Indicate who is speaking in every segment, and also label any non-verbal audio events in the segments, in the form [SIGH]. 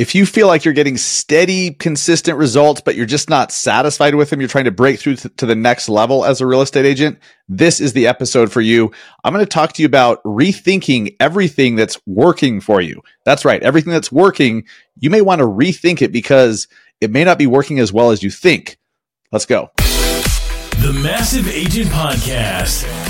Speaker 1: If you feel like you're getting steady, consistent results, but you're just not satisfied with them, you're trying to break through to, to the next level as a real estate agent, this is the episode for you. I'm going to talk to you about rethinking everything that's working for you. That's right. Everything that's working, you may want to rethink it because it may not be working as well as you think. Let's go.
Speaker 2: The Massive Agent Podcast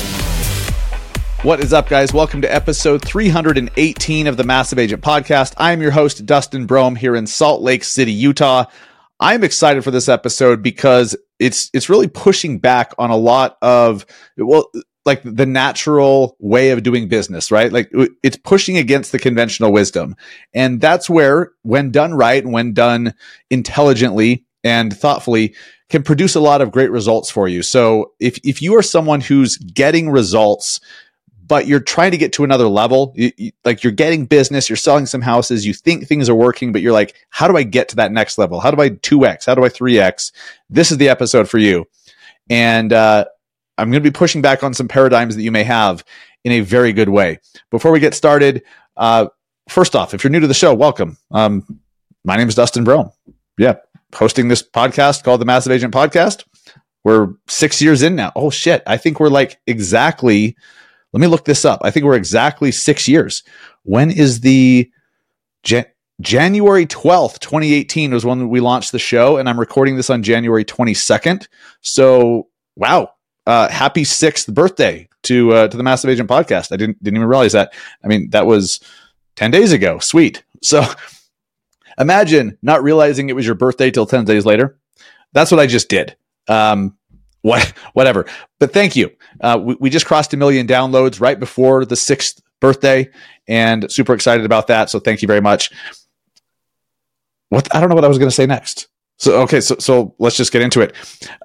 Speaker 1: What is up, guys? Welcome to episode 318 of the Massive Agent Podcast. I am your host, Dustin Brohm, here in Salt Lake City, Utah. I'm excited for this episode because it's it's really pushing back on a lot of well, like the natural way of doing business, right? Like it's pushing against the conventional wisdom, and that's where, when done right and when done intelligently and thoughtfully, can produce a lot of great results for you. So if if you are someone who's getting results but you're trying to get to another level. You, you, like you're getting business, you're selling some houses, you think things are working, but you're like, how do I get to that next level? How do I 2x? How do I 3x? This is the episode for you. And uh, I'm going to be pushing back on some paradigms that you may have in a very good way. Before we get started, uh, first off, if you're new to the show, welcome. Um, my name is Dustin Brohm. Yeah, hosting this podcast called the Massive Agent Podcast. We're six years in now. Oh shit! I think we're like exactly let me look this up. I think we're exactly six years. When is the Jan- January 12th, 2018 was when we launched the show, and I'm recording this on January 22nd. So, wow. Uh, happy sixth birthday to uh, to the Massive Agent podcast. I didn't didn't even realize that. I mean, that was 10 days ago. Sweet. So imagine not realizing it was your birthday till 10 days later. That's what I just did. Um, what, whatever. But thank you. Uh, we, we just crossed a million downloads right before the sixth birthday and super excited about that. So thank you very much. What, I don't know what I was going to say next. So, okay. So, so let's just get into it.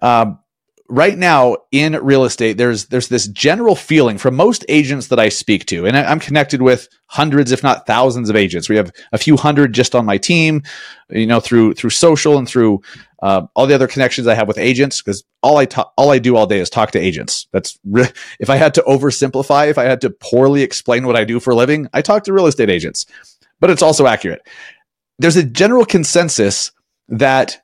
Speaker 1: Um, right now in real estate there's there's this general feeling from most agents that I speak to and I'm connected with hundreds if not thousands of agents we have a few hundred just on my team you know through through social and through uh, all the other connections I have with agents because all I talk, all I do all day is talk to agents. That's re- [LAUGHS] if I had to oversimplify, if I had to poorly explain what I do for a living, I talk to real estate agents. But it's also accurate. There's a general consensus that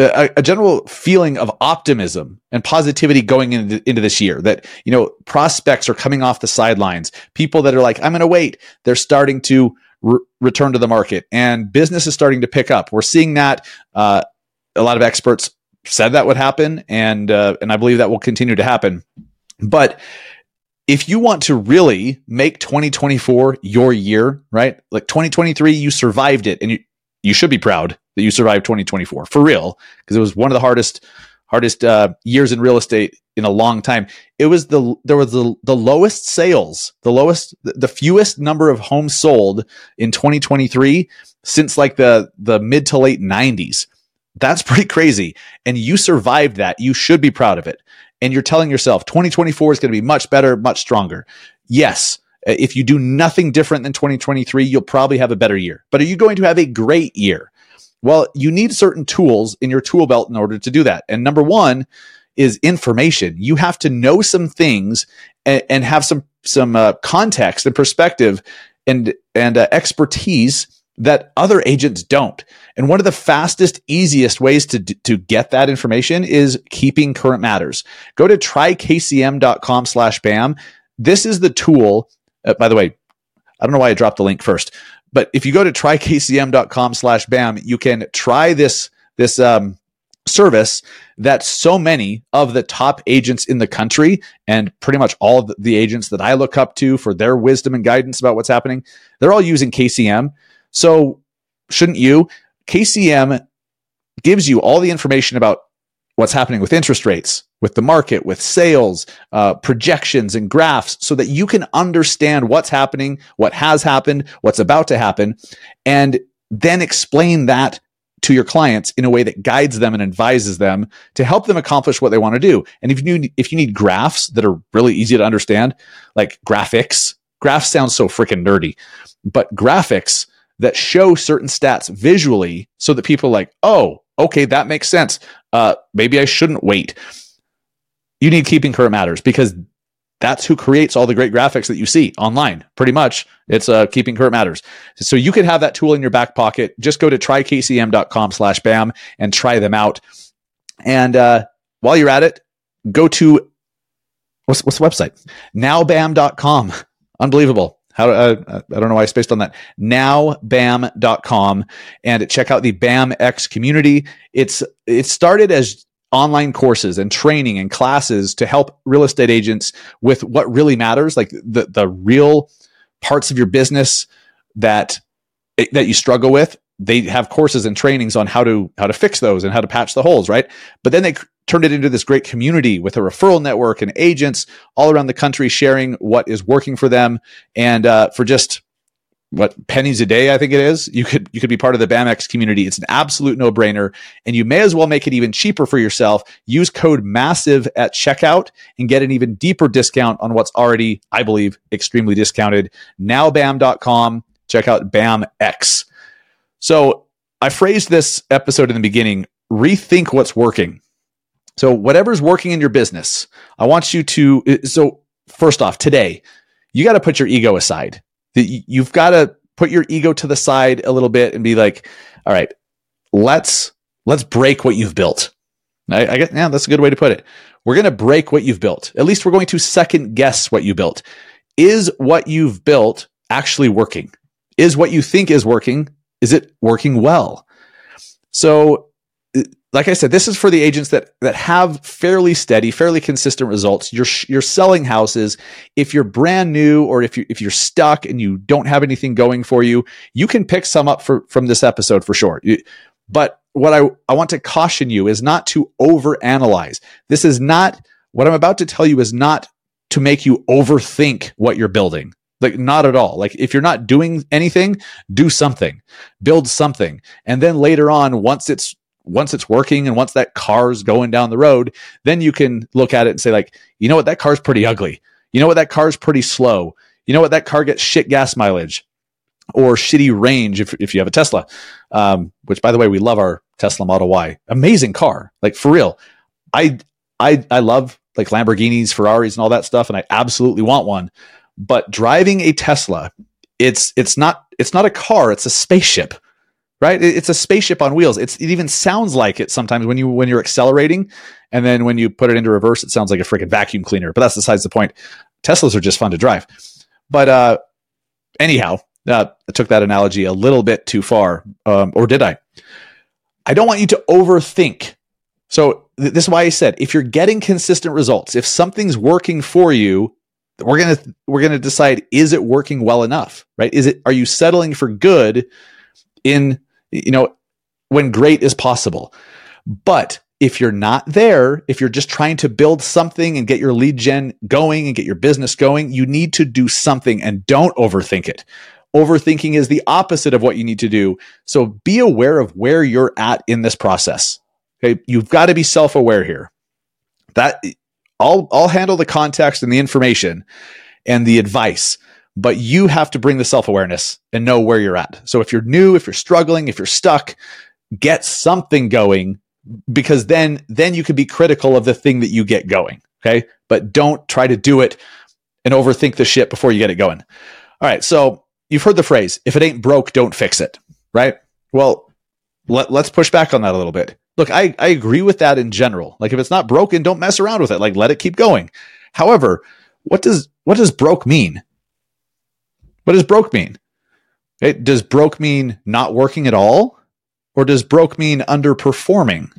Speaker 1: a, a, general feeling of optimism and positivity going into, into this year that you know prospects are coming off the sidelines people that are like i'm going to wait they're starting to re- return to the market and business is starting to pick up we're seeing that uh, a lot of experts said that would happen, and uh, and I believe that will continue to happen. But if you want to really make 2024 your year, right? Like 2023, you survived it, and you you should be proud that you survived 2024 for real, because it was one of the hardest hardest uh, years in real estate in a long time. It was the there was the the lowest sales, the lowest, the fewest number of homes sold in 2023 since like the the mid to late 90s. That's [LAUGHS] pretty crazy. And you survived that. You should be proud of it. And you're telling yourself 2024 is going to be much better, much stronger. Yes. If you do nothing different than 2023, you'll probably have a better year. But are you going to have a great year? Well, you need certain tools in your tool belt in order to do that. And number one is information. You have to know some things and, and have some some uh, context and perspective and and uh, expertise that other agents don't. And one of the fastest, easiest ways to, to get that information is keeping current matters. Go to trykcm.com slash BAM. This is the tool. Uh, by the way, I don't know why I dropped the link first, but if you go to trykcm.com slash BAM, you can try this, this, um, service that so many of the top agents in the country and pretty much all the agents that I look up to for their wisdom and guidance about what's happening, they're all using KCM. So shouldn't you? KCM gives you all the information about what's happening with interest rates, with the market, with sales, uh, projections, and graphs so that you can understand what's happening, what has happened, what's about to happen, and then explain that to your clients in a way that guides them and advises them to help them accomplish what they want to do. And if you need, if you need graphs that are really easy to understand, like graphics, graphs sound so freaking nerdy, but graphics that show certain stats visually so that people are like, oh, okay, that makes sense. Uh, maybe I shouldn't wait. You need keeping current matters because that's who creates all the great graphics that you see online. Pretty much, it's uh, keeping current matters. So you can have that tool in your back pocket. Just go to trykcm.com slash bam and try them out. And uh, while you're at it, go to what's what's the website? Nowbam.com. Unbelievable. How uh, I don't know why I spaced on that. Nowbam.com and check out the BAM X community. It's it started as online courses and training and classes to help real estate agents with what really matters, like the the real parts of your business that that you struggle with. They have courses and trainings on how to how to fix those and how to patch the holes, right? But then they turned it into this great community with a referral network and agents all around the country sharing what is working for them and uh, for just what pennies a day I think it is. You could you could be part of the BAMX community. It's an absolute no-brainer and you may as well make it even cheaper for yourself. Use code massive at checkout and get an even deeper discount on what's already I believe extremely discounted. Nowbam.com. Check out BAMX. So, I phrased this episode in the beginning, rethink what's working. So, whatever's working in your business, I want you to so first off, today, you got to put your ego aside You've got to put your ego to the side a little bit and be like, all right, let's let's break what you've built. I, I get, yeah, that's a good way to put it. We're going to break what you've built. At least we're going to second guess what you built. Is what you've built actually working? Is what you think is working? Is it working well? So like I said, this is for the agents that that have fairly steady, fairly consistent results. You're you're selling houses. If you're brand new or if you if you're stuck and you don't have anything going for you, you can pick some up for, from this episode for sure. But what I, I want to caution you is not to overanalyze. This is not what I'm about to tell you is not to make you overthink what you're building. Like not at all. Like if you're not doing anything, do something, build something. And then later on, once it's once it's working and once that car's going down the road, then you can look at it and say, like, you know what, that car's pretty ugly. You know what, that car's pretty slow. You know what, that car gets shit gas mileage or shitty range if, if you have a Tesla. Um, which by the way, we love our Tesla Model Y. Amazing car. Like for real. I I I love like Lamborghinis, Ferraris, and all that stuff, and I absolutely want one. But driving a Tesla, it's it's not it's not a car, it's a spaceship right? It's a spaceship on wheels. It's, it even sounds like it sometimes when you when you're accelerating, and then when you put it into reverse, it sounds like a freaking vacuum cleaner. But that's besides the point. Teslas are just fun to drive. But uh, anyhow, uh, I took that analogy a little bit too far, um, or did I? I don't want you to overthink. So th- this is why I said if you're getting consistent results, if something's working for you, we're gonna we're gonna decide is it working well enough, right? Is it are you settling for good in you know, when great is possible. But if you're not there, if you're just trying to build something and get your lead gen going and get your business going, you need to do something and don't overthink it. Overthinking is the opposite of what you need to do. So be aware of where you're at in this process. Okay. You've got to be self aware here. That I'll, I'll handle the context and the information and the advice but you have to bring the self awareness and know where you're at. So if you're new, if you're struggling, if you're stuck, get something going because then then you can be critical of the thing that you get going. Okay, but don't try to do it and overthink the shit before you get it going. All right, so you've heard the phrase: "If it ain't broke, don't fix it." Right? Well, let, let's push back on that a little bit. Look, I, I agree with that in general. Like if it's not broken, don't mess around with it. Like let it keep going. However, what does what does broke mean? What does broke mean? It, does broke mean not working at all? Or does broke mean underperforming?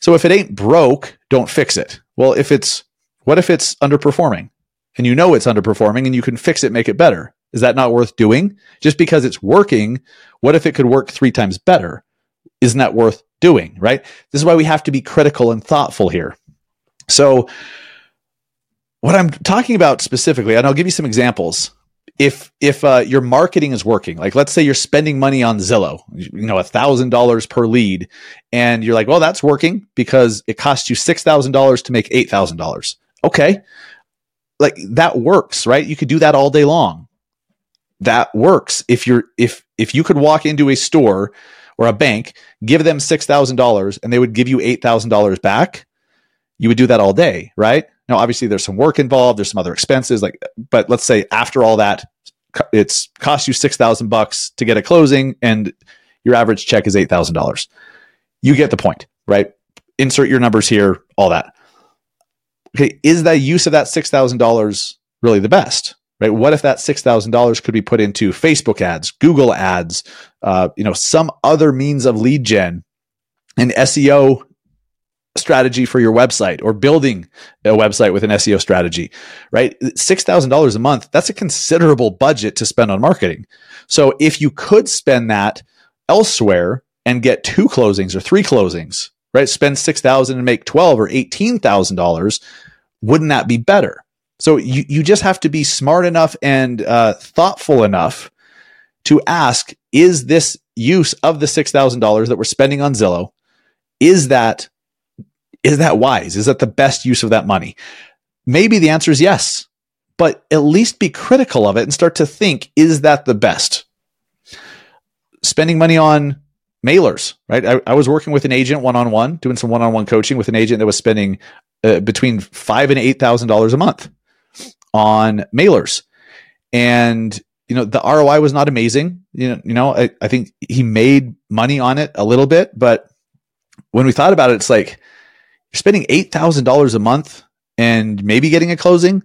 Speaker 1: So if it ain't broke, don't fix it. Well, if it's, what if it's underperforming and you know it's underperforming and you can fix it, make it better? Is that not worth doing? Just because it's working, what if it could work three times better? Isn't that worth doing? Right? This is why we have to be critical and thoughtful here. So, what I'm talking about specifically, and I'll give you some examples if if uh, your marketing is working, like let's say you're spending money on Zillow, you know, a thousand dollars per lead, and you're like, well, that's working because it costs you six thousand dollars to make eight thousand dollars. Okay, like that works, right? You could do that all day long. That works if you're if if you could walk into a store or a bank, give them six thousand dollars, and they would give you eight thousand dollars back. You would do that all day, right? Now, obviously, there's some work involved. There's some other expenses, like, but let's say after all that, it's cost you six thousand bucks to get a closing, and your average check is eight thousand dollars. You get the point, right? Insert your numbers here, all that. Okay, is the use of that six thousand dollars really the best? Right? What if that six thousand dollars could be put into Facebook ads, Google ads, uh, you know, some other means of lead gen, and SEO strategy for your website or building a website with an SEO strategy, right? $6,000 a month, that's a considerable budget to spend on marketing. So if you could spend that elsewhere and get two closings or three closings, right? Spend 6,000 and make 12 or $18,000, wouldn't that be better? So you, you just have to be smart enough and uh, thoughtful enough to ask, is this use of the $6,000 that we're spending on Zillow, is that is that wise? Is that the best use of that money? Maybe the answer is yes, but at least be critical of it and start to think, is that the best? Spending money on mailers, right? I, I was working with an agent one on one, doing some one on one coaching with an agent that was spending uh, between five and eight thousand dollars a month on mailers, and you know the ROI was not amazing. You know, you know, I, I think he made money on it a little bit, but when we thought about it, it's like you're spending $8,000 a month and maybe getting a closing.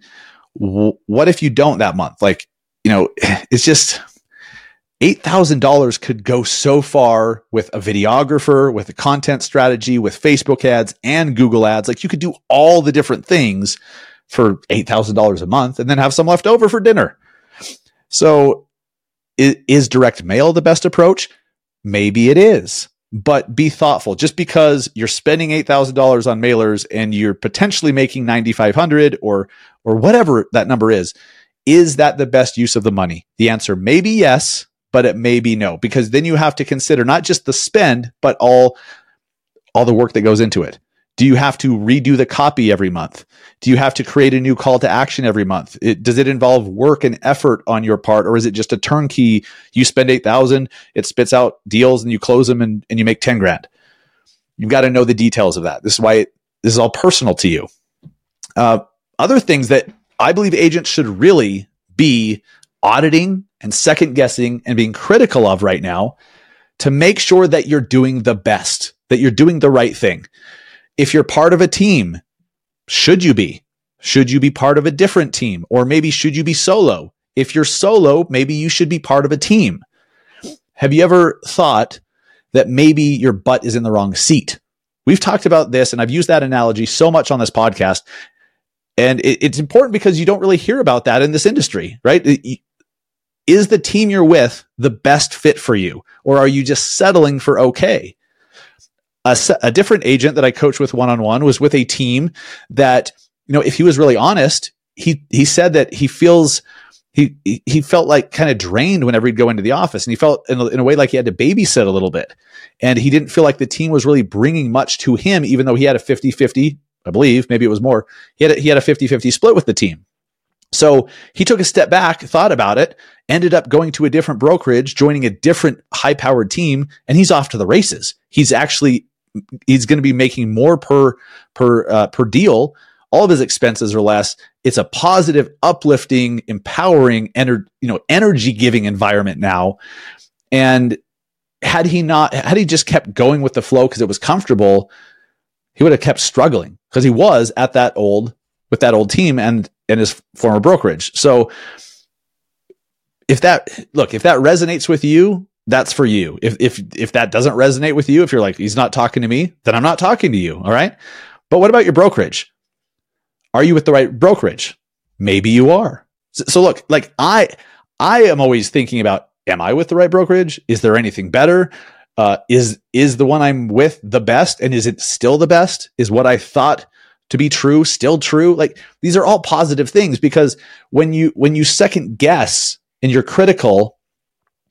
Speaker 1: what if you don't that month? Like, you know, [SIGHS] it's just $8,000 could go so far with a videographer, with a content strategy, with Facebook ads and Google ads. Like you could do all the different things for $8,000 a month and then have some left over for dinner. So is, direct mail the best approach? Maybe it is but be thoughtful. Just because you're spending eight thousand dollars on mailers and you're potentially making ninety five hundred or or whatever that number is, is that the best use of the money? The answer may be yes, but it may be no, because then you have to consider not just the spend, but all all the work that goes into it. Do you have to redo the copy every month? Do you have to create a new call to action every month? It, does it involve work and effort on your part, or is it just a turnkey? You spend eight thousand, it spits out deals, and you close them, and, and you make ten grand. You've got to know the details of that. This is why it, this is all personal to you. Uh, other things that I believe agents should really be auditing and second guessing and being critical of right now to make sure that you're doing the best, that you're doing the right thing if you're part of a team, should you be? Should you be part of a different team? Or maybe should you be solo? If you're solo, maybe you should be part of a team. Have you ever thought that maybe your butt is in the wrong seat? We've talked about this and I've used that analogy so much on this podcast. And it, it's important because you don't really hear about that in this industry, right? Is the team you're with the best fit for you? Or are you just settling for okay? A, a different agent that I coached with one on one was with a team that, you know, if he was really honest, he, he said that he feels, he, he felt like kind of drained whenever he'd go into the office and he felt in a, in a way like he had to babysit a little bit. And he didn't feel like the team was really bringing much to him, even though he had a 50 50, I believe, maybe it was more. He had a, he had a 50 50 split with the team. So he took a step back, thought about it, ended up going to a different brokerage, joining a different high powered team, and he's off to the races. He's actually he's going to be making more per per uh, per deal. All of his expenses are less. It's a positive, uplifting, empowering, ener- you know, energy giving environment now. And had he not, had he just kept going with the flow because it was comfortable, he would have kept struggling because he was at that old with that old team and and his former brokerage. So if that look, if that resonates with you, that's for you. If if if that doesn't resonate with you, if you're like he's not talking to me, then I'm not talking to you, all right? But what about your brokerage? Are you with the right brokerage? Maybe you are. So, so look, like I I am always thinking about am I with the right brokerage? Is there anything better? Uh, is is the one I'm with the best and is it still the best? Is what I thought to be true still true? Like these are all positive things because when you when you second guess and you're critical,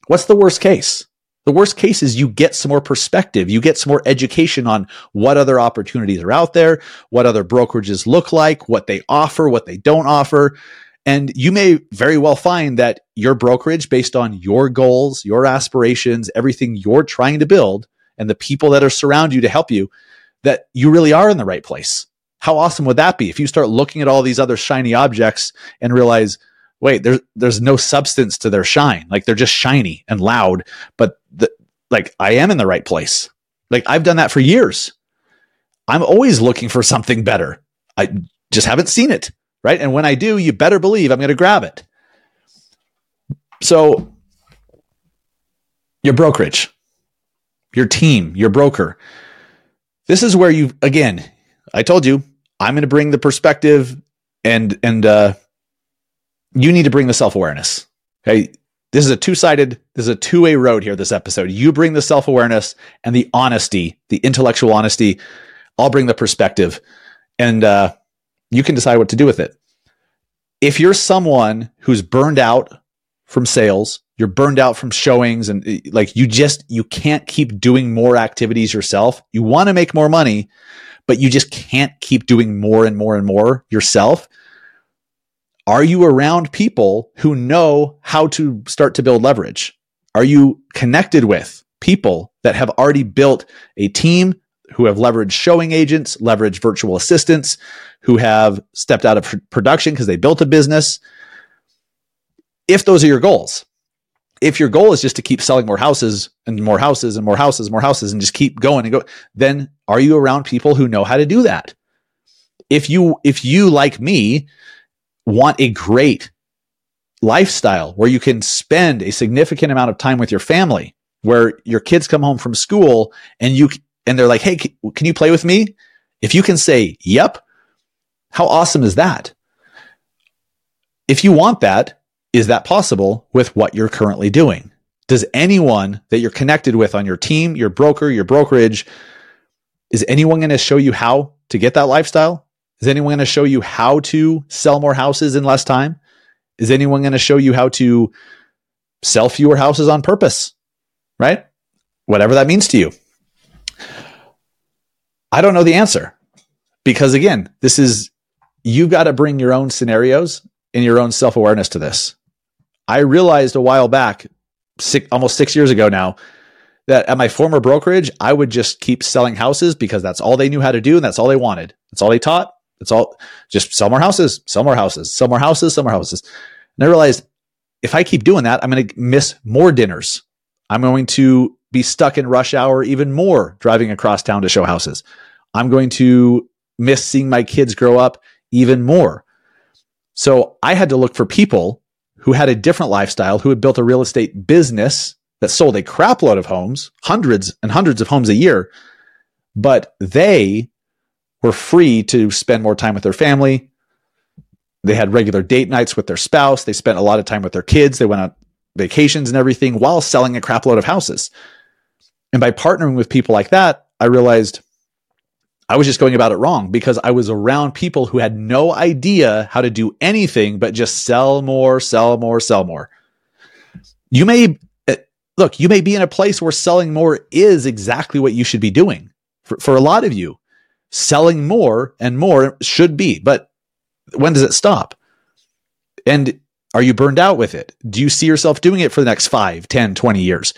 Speaker 1: what's the worst case? The worst case is you get some more perspective. You get some more education on what other opportunities are out there, what other brokerages look like, what they offer, what they don't offer. And you may very well find that your brokerage, based on your goals, your aspirations, everything you're trying to build, and the people that are surround you to help you, that you really are in the right place. How awesome would that be if you start looking at all these other shiny objects and realize, wait, there's there's no substance to their shine. Like they're just shiny and loud, but the, like I am in the right place. Like I've done that for years. I'm always looking for something better. I just haven't seen it, right? And when I do, you better believe I'm going to grab it. So your brokerage, your team, your broker. This is where you again, I told you, I'm going to bring the perspective and and uh you need to bring the self-awareness. Okay? This is a two-sided, this is a two-way road here this episode. You bring the self-awareness and the honesty, the intellectual honesty. I'll bring the perspective and uh you can decide what to do with it. If you're someone who's burned out from sales, you're burned out from showings and eh, like you just you can't keep doing more activities yourself. You want to make more money, but you just can't keep doing more and more and more yourself. Are you around people who know how to start to build leverage? Are you connected with people that have already built a team who have leveraged showing agents, leveraged virtual assistants, who have stepped out of production because they built a business? If those are your goals, if your goal is just to keep selling more houses and more houses and more houses, more houses, and just keep going and go, then are you around people who know how to do that? If you, if you like me want a great lifestyle where you can spend a significant amount of time with your family, where your kids come home from school and you, and they're like, Hey, can you play with me? If you can say, yep, how awesome is that? If you want that, is that possible with what you're currently doing? Does anyone that you're connected with on your team, your broker, your brokerage, is anyone going to show you how to get that lifestyle? Is anyone going to show you how to sell more houses in less time? Is anyone going to show you how to sell fewer houses on purpose? Right? Whatever that means to you. I don't know the answer because again, this is, you've got to bring your own scenarios and your own self awareness to this. I realized a while back, six, almost six years ago now, that at my former brokerage, I would just keep selling houses because that's all they knew how to do and that's all they wanted. That's all they taught. That's all. Just sell more houses, sell more houses, sell more houses, sell more houses. And I realized if I keep doing that, I'm going to miss more dinners. I'm going to be stuck in rush hour even more driving across town to show houses. I'm going to miss seeing my kids grow up even more. So I had to look for people who had a different lifestyle, who had built a real estate business that sold a crapload of homes, hundreds and hundreds of homes a year, but they were free to spend more time with their family. They had regular date nights with their spouse. They spent a lot of time with their kids. They went on vacations and everything while selling a crapload of houses. And by partnering with people like that, I realized I was just going about it wrong because I was around people who had no idea how to do anything but just sell more, sell more, sell more. You may eh, look, you may be in a place where selling more is exactly what you should be doing. For, for a lot of you, selling more and more should be, but when does it stop? And are you burned out with it? Do you see yourself doing it for the next 5, 10, 20 years?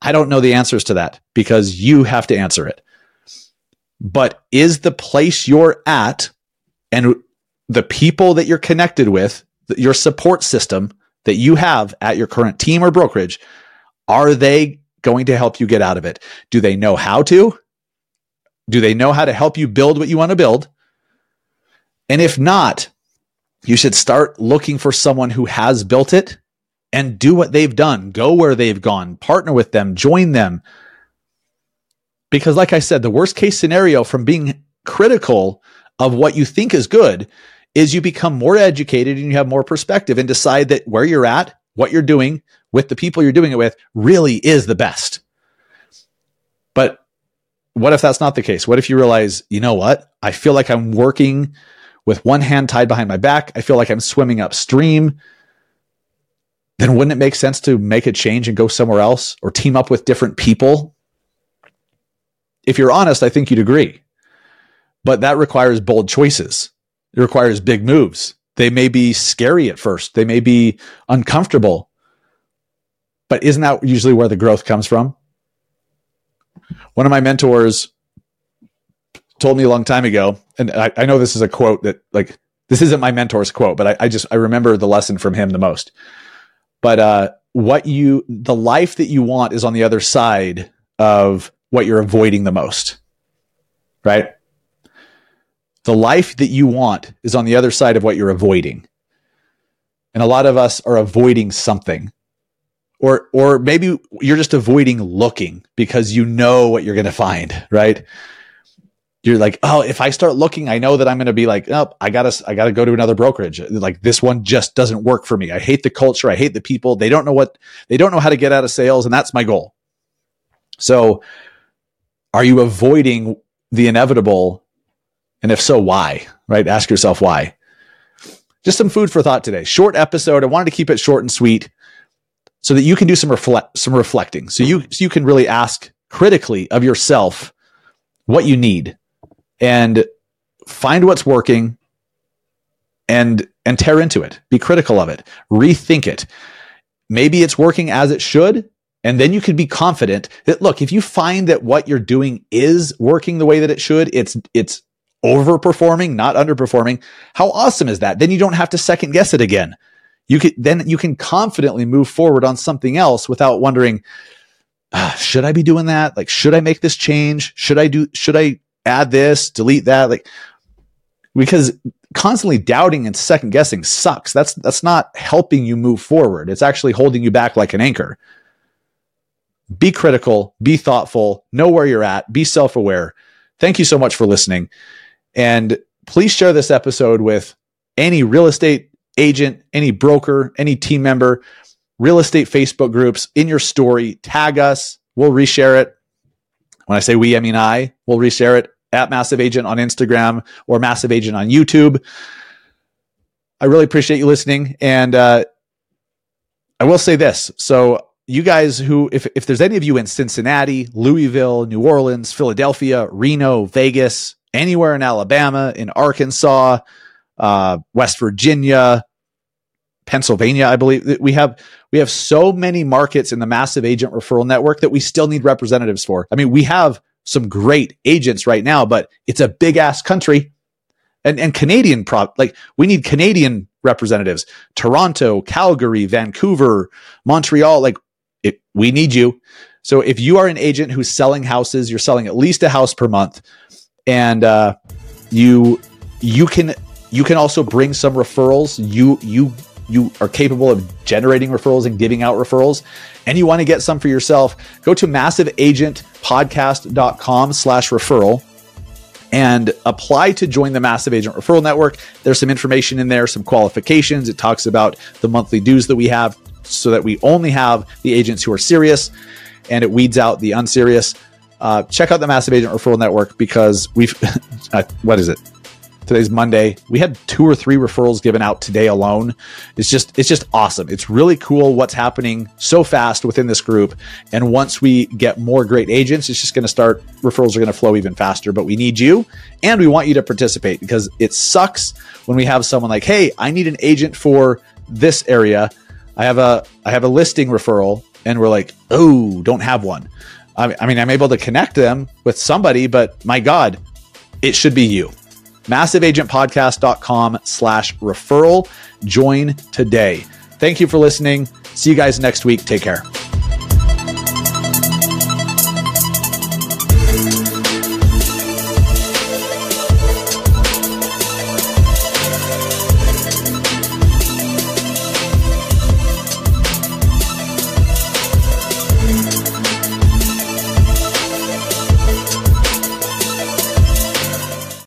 Speaker 1: I don't know the answers to that because you have to answer it but is the place you're at and the people that you're connected with, your support system that you have at your current team or brokerage, are they going to help you get out of it? Do they know how to? Do they know how to help you build what you want to build? And if not, you should start looking for someone who has built it and do what they've done. Go where they've gone, partner with them, join them, because, like I said, the worst case scenario from being critical of what you think is good is you become more educated and you have more perspective and decide that where you're at, what you're doing with the people you're doing it with really is the best. What if that's not the case? What if you realize, you know what? I feel like I'm working with one hand tied behind my back. I feel like I'm swimming upstream. then wouldn't it make sense to make a change and go somewhere else or team up with different people? If you're honest, I think you'd agree. But that requires bold choices. It requires big moves. They may be scary at first. They may be uncomfortable. But isn't that usually where the growth comes from? One of my mentors told me a long time ago, and I, I know this is a quote that like this isn't my mentor's quote, but I, I just I remember the lesson from him the most. But uh, what you the life that you want is on the other side of what you're avoiding the most, right? The life that you want is on the other side of what you're avoiding. And a lot of us are avoiding something. Or or maybe you're just avoiding looking because you know what you're going to find, right? You're like, "Oh, if I start looking, I know that I'm going to be like, oh, I got to I got to go to another brokerage. Like this one just doesn't work for me. I hate the culture, I hate the people. They don't know what they don't know how to get out of sales and that's my goal." So, are you avoiding the inevitable and if so, why? Right? Ask yourself why. Just some food for thought today. Short episode. I wanted to keep it short and sweet so that you can do some reflect some reflecting. So you so you can really ask critically of yourself what you need and find what's working and and tear into it. Be critical of it. Rethink it. Maybe it's working as it should and then you can be confident that look, if you find that what you're doing is working the way that it should, it's it's overperforming, not underperforming. How awesome is that? Then you don't have to second guess it again. You can then you can confidently move forward on something else without wondering, ah, should I be doing that? Like, should I make this change? Should I do? Should I add this? Delete that? Like, because constantly doubting and second guessing sucks. That's that's not helping you move forward. It's actually holding you back like an anchor. Be critical, be thoughtful, know where you're at, be self aware. Thank you so much for listening. And please share this episode with any real estate agent, any broker, any team member, real estate Facebook groups in your story. Tag us. We'll reshare it. When I say we, I mean I. We'll reshare it at Massive Agent on Instagram or Massive Agent on YouTube. I really appreciate you listening. And uh, I will say this. So, you guys who, if, if there's any of you in Cincinnati, Louisville, New Orleans, Philadelphia, Reno, Vegas, anywhere in Alabama, in Arkansas, uh, West Virginia, Pennsylvania, I believe we have we have so many markets in the massive agent referral network that we still need representatives for. I mean, we have some great agents right now, but it's a big ass country. And and Canadian prop like we need Canadian representatives. Toronto, Calgary, Vancouver, Montreal, like it, we need you. So if you are an agent who's selling houses, you're selling at least a house per month and uh, you you can you can also bring some referrals. You you you are capable of generating referrals and giving out referrals and you want to get some for yourself go to massiveagentpodcast.com slash referral and apply to join the massive agent referral network there's some information in there some qualifications it talks about the monthly dues that we have so that we only have the agents who are serious and it weeds out the unserious uh, check out the Massive Agent Referral Network because we've, [LAUGHS] uh, what is it? Today's Monday. We had two or three referrals given out today alone. It's just, it's just awesome. It's really cool what's happening so fast within this group. And once we get more great agents, it's just going to start, referrals are going to flow even faster. But we need you and we want you to participate because it sucks when we have someone like, hey, I need an agent for this area. I have a, I have a listing referral and we're like, oh, don't have one. I mean, I'm able to connect them with somebody, but my God, it should be you. MassiveAgentPodcast.com slash referral. Join today. Thank you for listening. See you guys next week. Take care.